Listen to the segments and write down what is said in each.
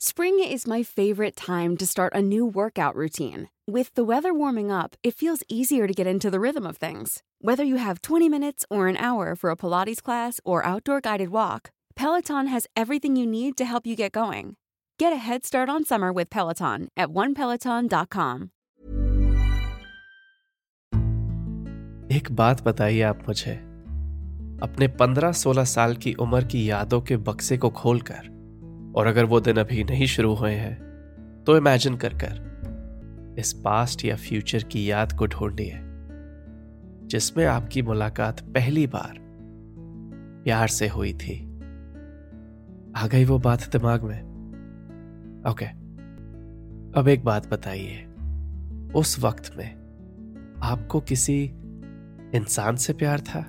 Spring is my favorite time to start a new workout routine. With the weather warming up, it feels easier to get into the rhythm of things. Whether you have 20 minutes or an hour for a Pilates class or outdoor guided walk, Peloton has everything you need to help you get going. Get a head start on summer with Peloton at onepeloton.com. एक बात बताइए आप मुझे अपने पंद्रह सोलह साल की उम्र की यादों के बक्से को खोलकर और अगर वो दिन अभी नहीं शुरू हुए हैं तो इमेजिन कर कर, इस पास्ट या फ्यूचर की याद को ढूंढिए जिसमें आपकी मुलाकात पहली बार प्यार से हुई थी। आ गई वो बात दिमाग में। ओके अब एक बात बताइए, उस वक्त में आपको किसी इंसान से प्यार था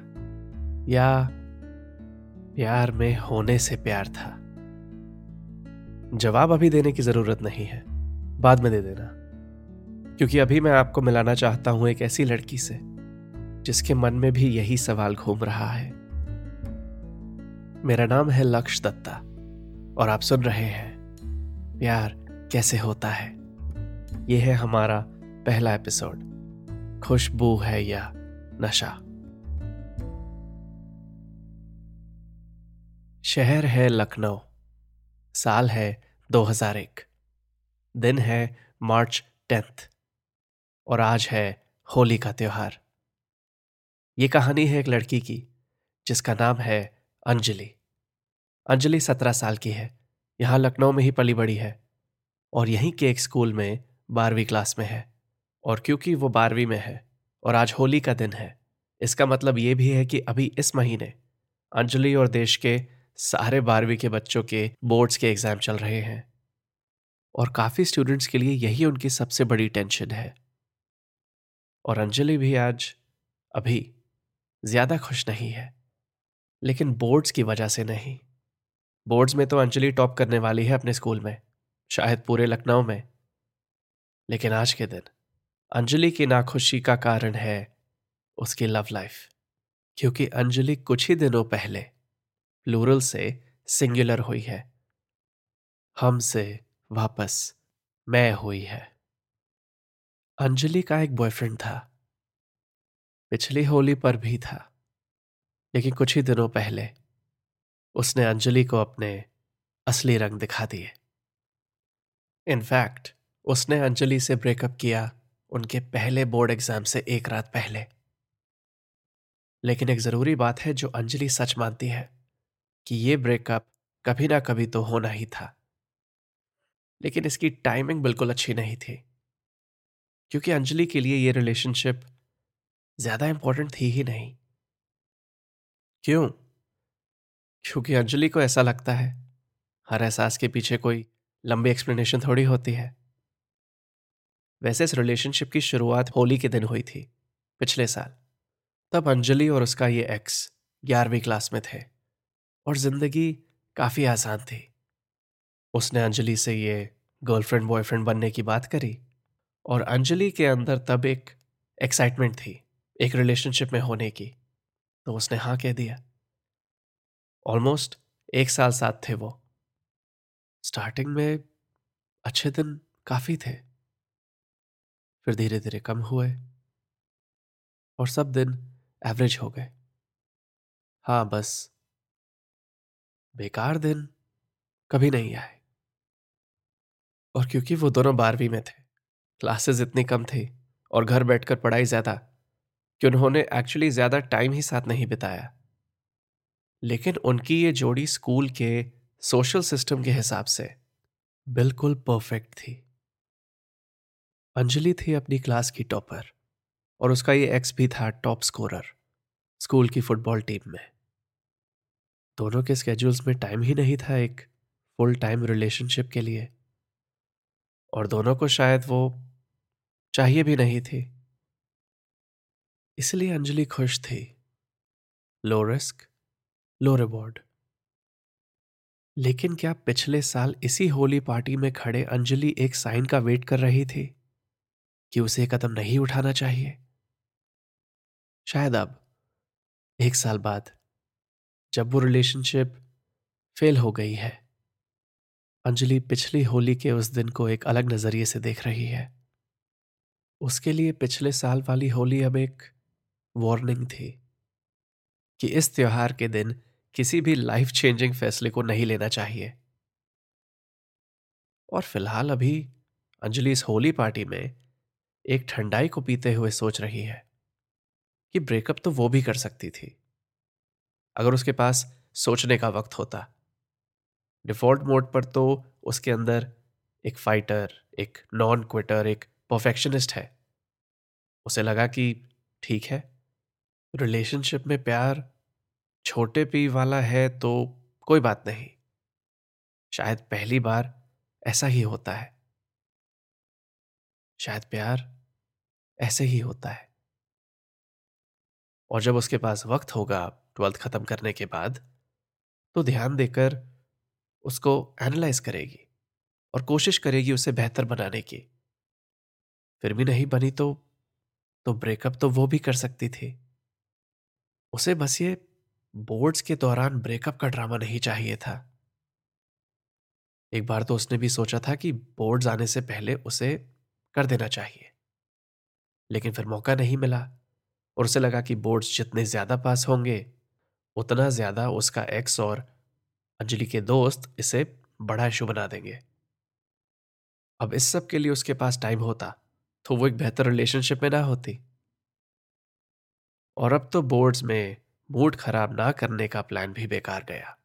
या प्यार में होने से प्यार था? जवाब अभी देने की ज़रूरत नहीं है। बाद में दे देना। क्योंकि अभी मैं आपको मिलाना चाहता हूँ एक ऐसी लड़की से, जिसके मन में भी यही सवाल घूम रहा है। मेरा नाम है लक्ष दत्ता, और आप सुन रहे हैं। प्यार कैसे होता है? यह है हमारा पहला एपिसोड। खुशबू है या नशा? शहर है लखनऊ, साल है 2001 दिन है मार्च टेंथ और आज है होली का त्योहार। ये कहानी है एक लड़की की, जिसका नाम है अंजलि। अंजलि सत्रह साल की है, यहाँ लखनऊ में ही पली बड़ी है और यहीं के एक स्कूल में बारहवीं क्लास में है और क्योंकि वो बारहवीं में है और आज होली का दिन है, इसका मतलब ये भी है कि अभी इस महीने अंजलि और देश के सारे बारहवीं के बच्चों के बोर्ड्स के एग्ज़ाम चल रहे हैं। और काफ़ी स्टूडेंट्स के लिए यही उनकी सबसे बड़ी टेंशन है। और अंजलि भी आज अभी ज़्यादा खुश नहीं है, लेकिन बोर्ड्स की वजह से नहीं। बोर्ड्स में तो अंजलि टॉप करने वाली है अपने स्कूल में, शायद पूरे लखनऊ में। लेकिन आज के दिन अंजलि की नाखुशी का कारण है उसकी लव लाइफ, क्योंकि अंजलि कुछ ही दिनों पहले प्लूरल से सिंगुलर हुई है। हमसे वापस मैं हुई है। अंजलि का एक बॉयफ्रेंड था। पिछली होली पर भी था लेकिन कुछ ही दिनों पहले उसने अंजलि को अपने असली रंग दिखा दिए। इनफैक्ट उसने अंजलि से ब्रेकअप किया उनके पहले बोर्ड एग्ज़ाम से एक रात पहले। लेकिन एक ज़रूरी बात है जो अंजलि सच मानती है। कि यह ब्रेकअप कभी ना कभी तो होना ही था। लेकिन इसकी टाइमिंग बिल्कुल अच्छी नहीं थी। क्योंकि अंजलि के लिए ये रिलेशनशिप ज़्यादा इंपॉर्टेंट थी ही नहीं। क्यों? क्योंकि अंजलि को ऐसा लगता है, हर एहसास के पीछे कोई लंबी एक्सप्लेनेशन थोड़ी होती है। वैसे इस रिलेशनशिप की शुरुआत होली के दिन हुई थी, पिछले साल। तब अंजलि और उसका ये एक्स ग्यारहवीं क्लास में थे। और ज़िंदगी काफ़ी आसान थी। उसने अंजलि से ये गर्लफ्रेंड, बॉयफ्रेंड बनने की बात करी और अंजलि के अंदर तब एक एक्साइटमेंट थी, एक रिलेशनशिप में होने की। तो उसने हाँ कह दिया। ऑलमोस्ट एक साल साथ थे वो। स्टार्टिंग में अच्छे दिन काफ़ी थे। फिर धीरे धीरे कम हुए और सब दिन एवरेज हो गए। हाँ बस बेकार दिन कभी नहीं आए। और क्योंकि वो दोनों बारहवीं में थे, क्लासेस इतनी कम थी और घर बैठकर पढ़ाई ज़्यादा कि उन्होंने एक्चुअली ज़्यादा टाइम ही साथ नहीं बिताया। लेकिन उनकी ये जोड़ी स्कूल के सोशल सिस्टम के हिसाब से बिल्कुल परफेक्ट थी। अंजलि थी अपनी क्लास की टॉपर और उसका ये एक्स भी था टॉप स्कोरर स्कूल की फुटबॉल टीम में। दोनों के स्केड्यूल्स में टाइम ही नहीं था एक फुल टाइम रिलेशनशिप के लिए। और दोनों को शायद वो चाहिए भी नहीं थी। इसलिए अंजलि खुश थी। लो रिस्क लो रिवॉर्ड लेकिन क्या पिछले साल इसी होली पार्टी में खड़े अंजलि एक साइन का वेट कर रही थी कि उसे कदम नहीं उठाना चाहिए? शायद अब, एक साल बाद जब वो रिलेशनशिप फेल हो गई है। अंजलि पिछली होली के उस दिन को एक अलग नज़रिए से देख रही है। उसके लिए पिछले साल वाली होली अब एक वार्निंग थी कि इस त्योहार के दिन किसी भी लाइफ चेंजिंग फैसले को नहीं लेना चाहिए। और फ़िलहाल अभी अंजलि इस होली पार्टी में एक ठंडाई को पीते हुए सोच रही है कि ब्रेकअप तो वो भी कर सकती थी। अगर उसके पास सोचने का वक्त होता। डिफ़ॉल्ट मोड पर तो उसके अंदर एक फाइटर, एक नॉन क्विटर एक परफेक्शनिस्ट है। उसे लगा कि ठीक है, रिलेशनशिप में प्यार छोटे पी वाला है तो कोई बात नहीं। शायद पहली बार ऐसा ही होता है। शायद प्यार ऐसे ही होता है। और जब उसके पास वक्त होगा ट्वेल्थ खत्म करने के बाद तो ध्यान देकर उसको एनालाइज करेगी और कोशिश करेगी उसे बेहतर बनाने की। फिर भी नहीं बनी तो तो ब्रेकअप तो वो भी कर सकती थी। उसे बस ये बोर्ड्स के दौरान ब्रेकअप का ड्रामा नहीं चाहिए था। एक बार तो उसने भी सोचा था कि बोर्ड्स आने से पहले उसे कर देना चाहिए। लेकिन फिर मौका नहीं मिला और उसे लगा कि बोर्ड्स जितने ज़्यादा पास होंगे उतना ज़्यादा उसका एक्स और अंजलि के दोस्त इसे बड़ा इशू बना देंगे। अब इस सब के लिए उसके पास टाइम होता तो वो एक बेहतर रिलेशनशिप में ना होती। और अब तो बोर्ड्स में मूड खराब ना करने का प्लान भी बेकार गया।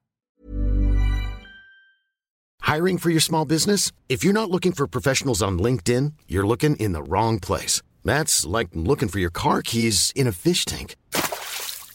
Hiring for you small business if you not looking for professional on LinkedIn you're looking in the wrong place like looking for your car in fish tank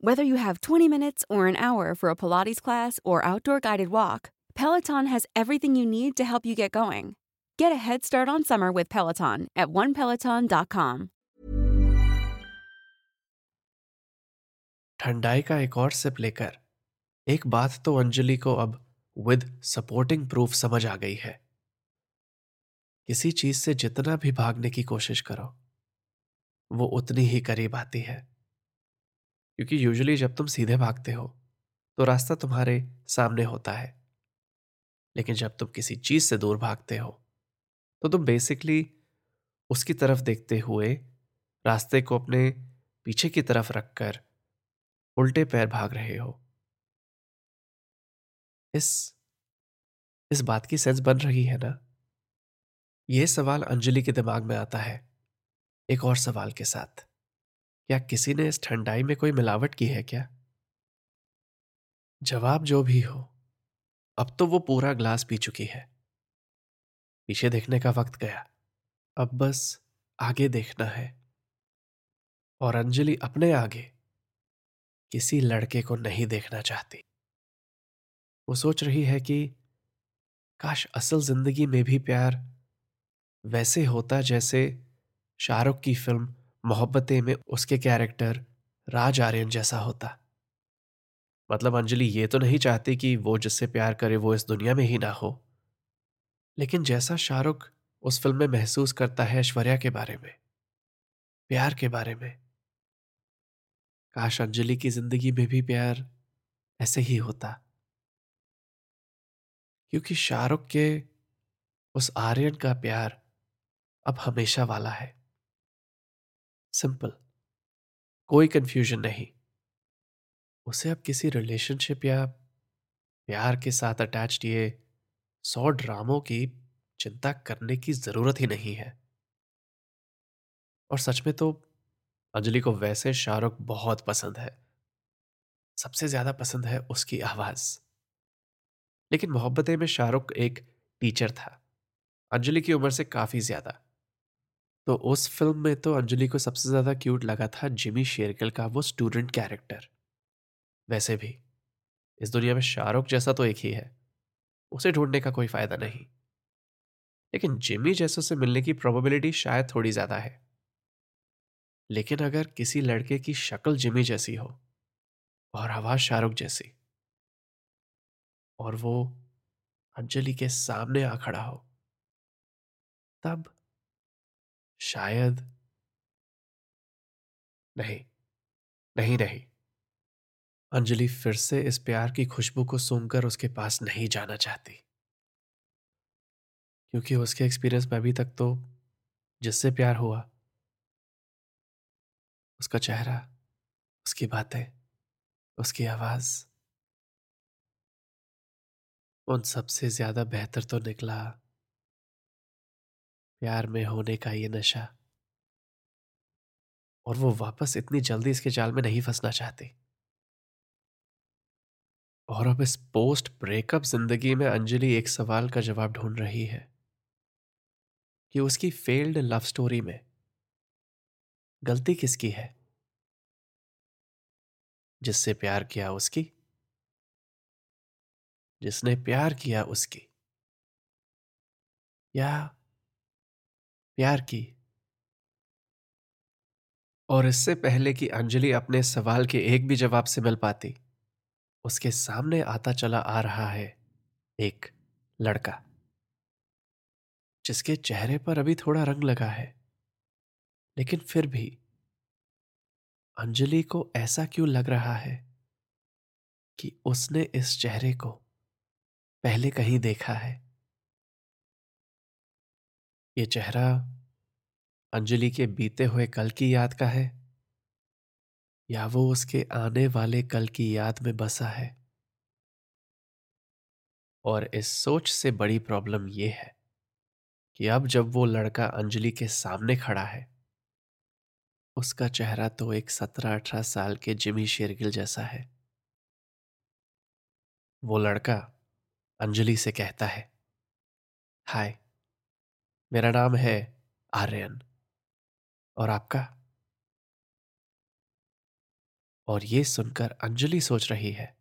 Whether you have 20 minutes or an hour for a Pilates class or outdoor guided walk, Peloton has everything you need to help you get going. Get a head start on summer with Peloton at onepeloton.com. ठंडाई का एक और SIP लेकर एक बात तो अंजलि को अब विद सपोर्टिंग प्रूफ समझ आ गई है किसी चीज से जितना भी भागने की कोशिश करो वो उतनी ही करीब आती है क्योंकि यूजुअली जब तुम सीधे भागते हो तो रास्ता तुम्हारे सामने होता है। लेकिन जब तुम किसी चीज़ से दूर भागते हो तो तुम बेसिकली उसकी तरफ़ देखते हुए रास्ते को अपने पीछे की तरफ़ रखकर उल्टे पैर भाग रहे हो। इस इस बात की सेंस बन रही है ना? यह सवाल अंजलि के दिमाग में आता है, एक और सवाल के साथ। क्या किसी ने इस ठंडाई में कोई मिलावट की है क्या? जवाब जो भी हो, अब तो वो पूरा ग्लास पी चुकी है। पीछे देखने का वक्त गया, अब बस आगे देखना है। और अंजलि अपने आगे किसी लड़के को नहीं देखना चाहती। वो सोच रही है कि, काश असल ज़िंदगी में भी प्यार वैसे होता जैसे शाहरुख की फ़िल्म मोहब्बतें में उसके कैरेक्टर राज आर्यन जैसा होता। मतलब अंजलि ये तो नहीं चाहती कि वो जिससे प्यार करे वो इस दुनिया में ही ना हो। लेकिन जैसा शाहरुख उस फ़िल्म में महसूस करता है ऐश्वर्या के बारे में, प्यार के बारे में, काश अंजलि की ज़िंदगी में भी प्यार ऐसे ही होता। क्योंकि शाहरुख के उस आर्यन का प्यार अब हमेशा वाला है। सिंपल, कोई कंफ्यूजन नहीं। उसे अब किसी रिलेशनशिप या प्यार के साथ अटैच ये सौ ड्रामों की चिंता करने की ज़रूरत ही नहीं है। और सच में तो अंजलि को वैसे शाहरुख बहुत पसंद है। सबसे ज़्यादा पसंद है उसकी आवाज़। लेकिन मोहब्बतें में शाहरुख एक टीचर था। अंजलि की उम्र से काफ़ी ज़्यादा। तो उस फ़िल्म में तो अंजलि को सबसे ज़्यादा क्यूट लगा था जिमी शेरगिल का वो स्टूडेंट कैरेक्टर वैसे भी, इस दुनिया में शाहरुख जैसा तो एक ही है, उसे ढूँढने का कोई फ़ायदा नहीं। लेकिन जिमी जैसों से मिलने की प्रोबेबिलिटी शायद थोड़ी ज़्यादा है। लेकिन अगर किसी लड़के की शक्ल जिमी जैसी हो, और आवाज़ शाहरुख जैसी, और वो अंजलि के सामने आ खड़ा हो, तब शायद नहीं नहीं नहीं। अंजलि फिर से इस प्यार की खुशबू को सूंघकर उसके पास नहीं जाना चाहती। क्योंकि उसके एक्सपीरियंस में अभी तक तो जिससे प्यार हुआ, उसका चेहरा, उसकी बातें, उसकी आवाज़, उन सबसे ज़्यादा बेहतर तो निकला प्यार में होने का ये नशा। और वो वापस इतनी जल्दी इसके जाल में नहीं फंसना चाहती। और अब इस पोस्ट ब्रेकअप ज़िंदगी में अंजलि एक सवाल का जवाब ढूंढ रही है। कि उसकी फेल्ड लव स्टोरी में गलती किसकी है? जिससे प्यार किया उसकी। जिसने प्यार किया उसकी। या प्यार की। और इससे पहले कि अंजलि अपने सवाल के एक भी जवाब से मिल पाती, उसके सामने आता चला आ रहा है एक लड़का, जिसके चेहरे पर अभी थोड़ा रंग लगा है। लेकिन फिर भी अंजलि को ऐसा क्यों लग रहा है कि उसने इस चेहरे को पहले कहीं देखा है? ये चेहरा अंजलि के बीते हुए कल की याद का है? या वो उसके आने वाले कल की याद में बसा है? और इस सोच से बड़ी प्रॉब्लम यह है कि अब जब वो लड़का अंजलि के सामने खड़ा है, उसका चेहरा तो एक सत्रह अठारह साल के जिमी शेरगिल जैसा है। वो लड़का अंजलि से कहता है, हाय मेरा नाम है आर्यन। और आपका? और ये सुनकर अंजलि सोच रही है।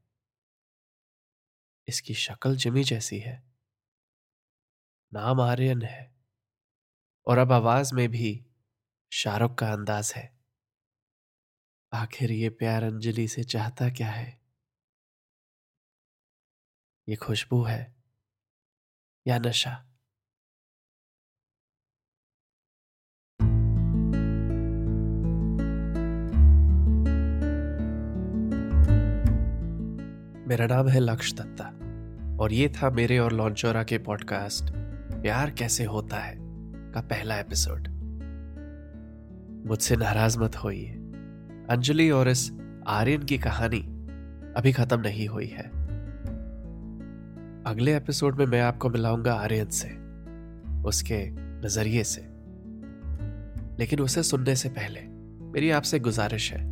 इसकी शक्ल जिमी जैसी है। नाम आर्यन है। और अब आवाज़ में भी शाहरुख का अंदाज है। आखिर ये प्यार अंजलि से चाहता क्या है? ये खुशबू है या नशा? मेरा नाम है लक्ष्य दत्ता, और ये था मेरे और लॉन्चोरा के पॉडकास्ट, प्यार कैसे होता है, का पहला एपिसोड। मुझसे नाराज़ मत होइए। अंजलि और इस आर्यन की कहानी अभी खत्म नहीं हुई है। अगले एपिसोड में मैं आपको मिलाऊँगा आर्यन से, उसके नज़रिए से। लेकिन उसे सुनने से पहले मेरी आपसे गुजारिश है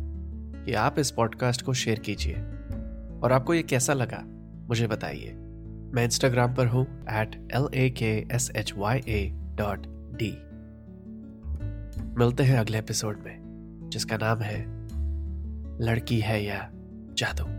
कि आप इस पॉडकास्ट को शेयर कीजिए। और आपको ये कैसा लगा, मुझे बताइए। मैं इंस्टाग्राम पर हूँ at L A K S H Y A dot D मिलते हैं अगले एपिसोड में, जिसका नाम है, लड़की है या जादू।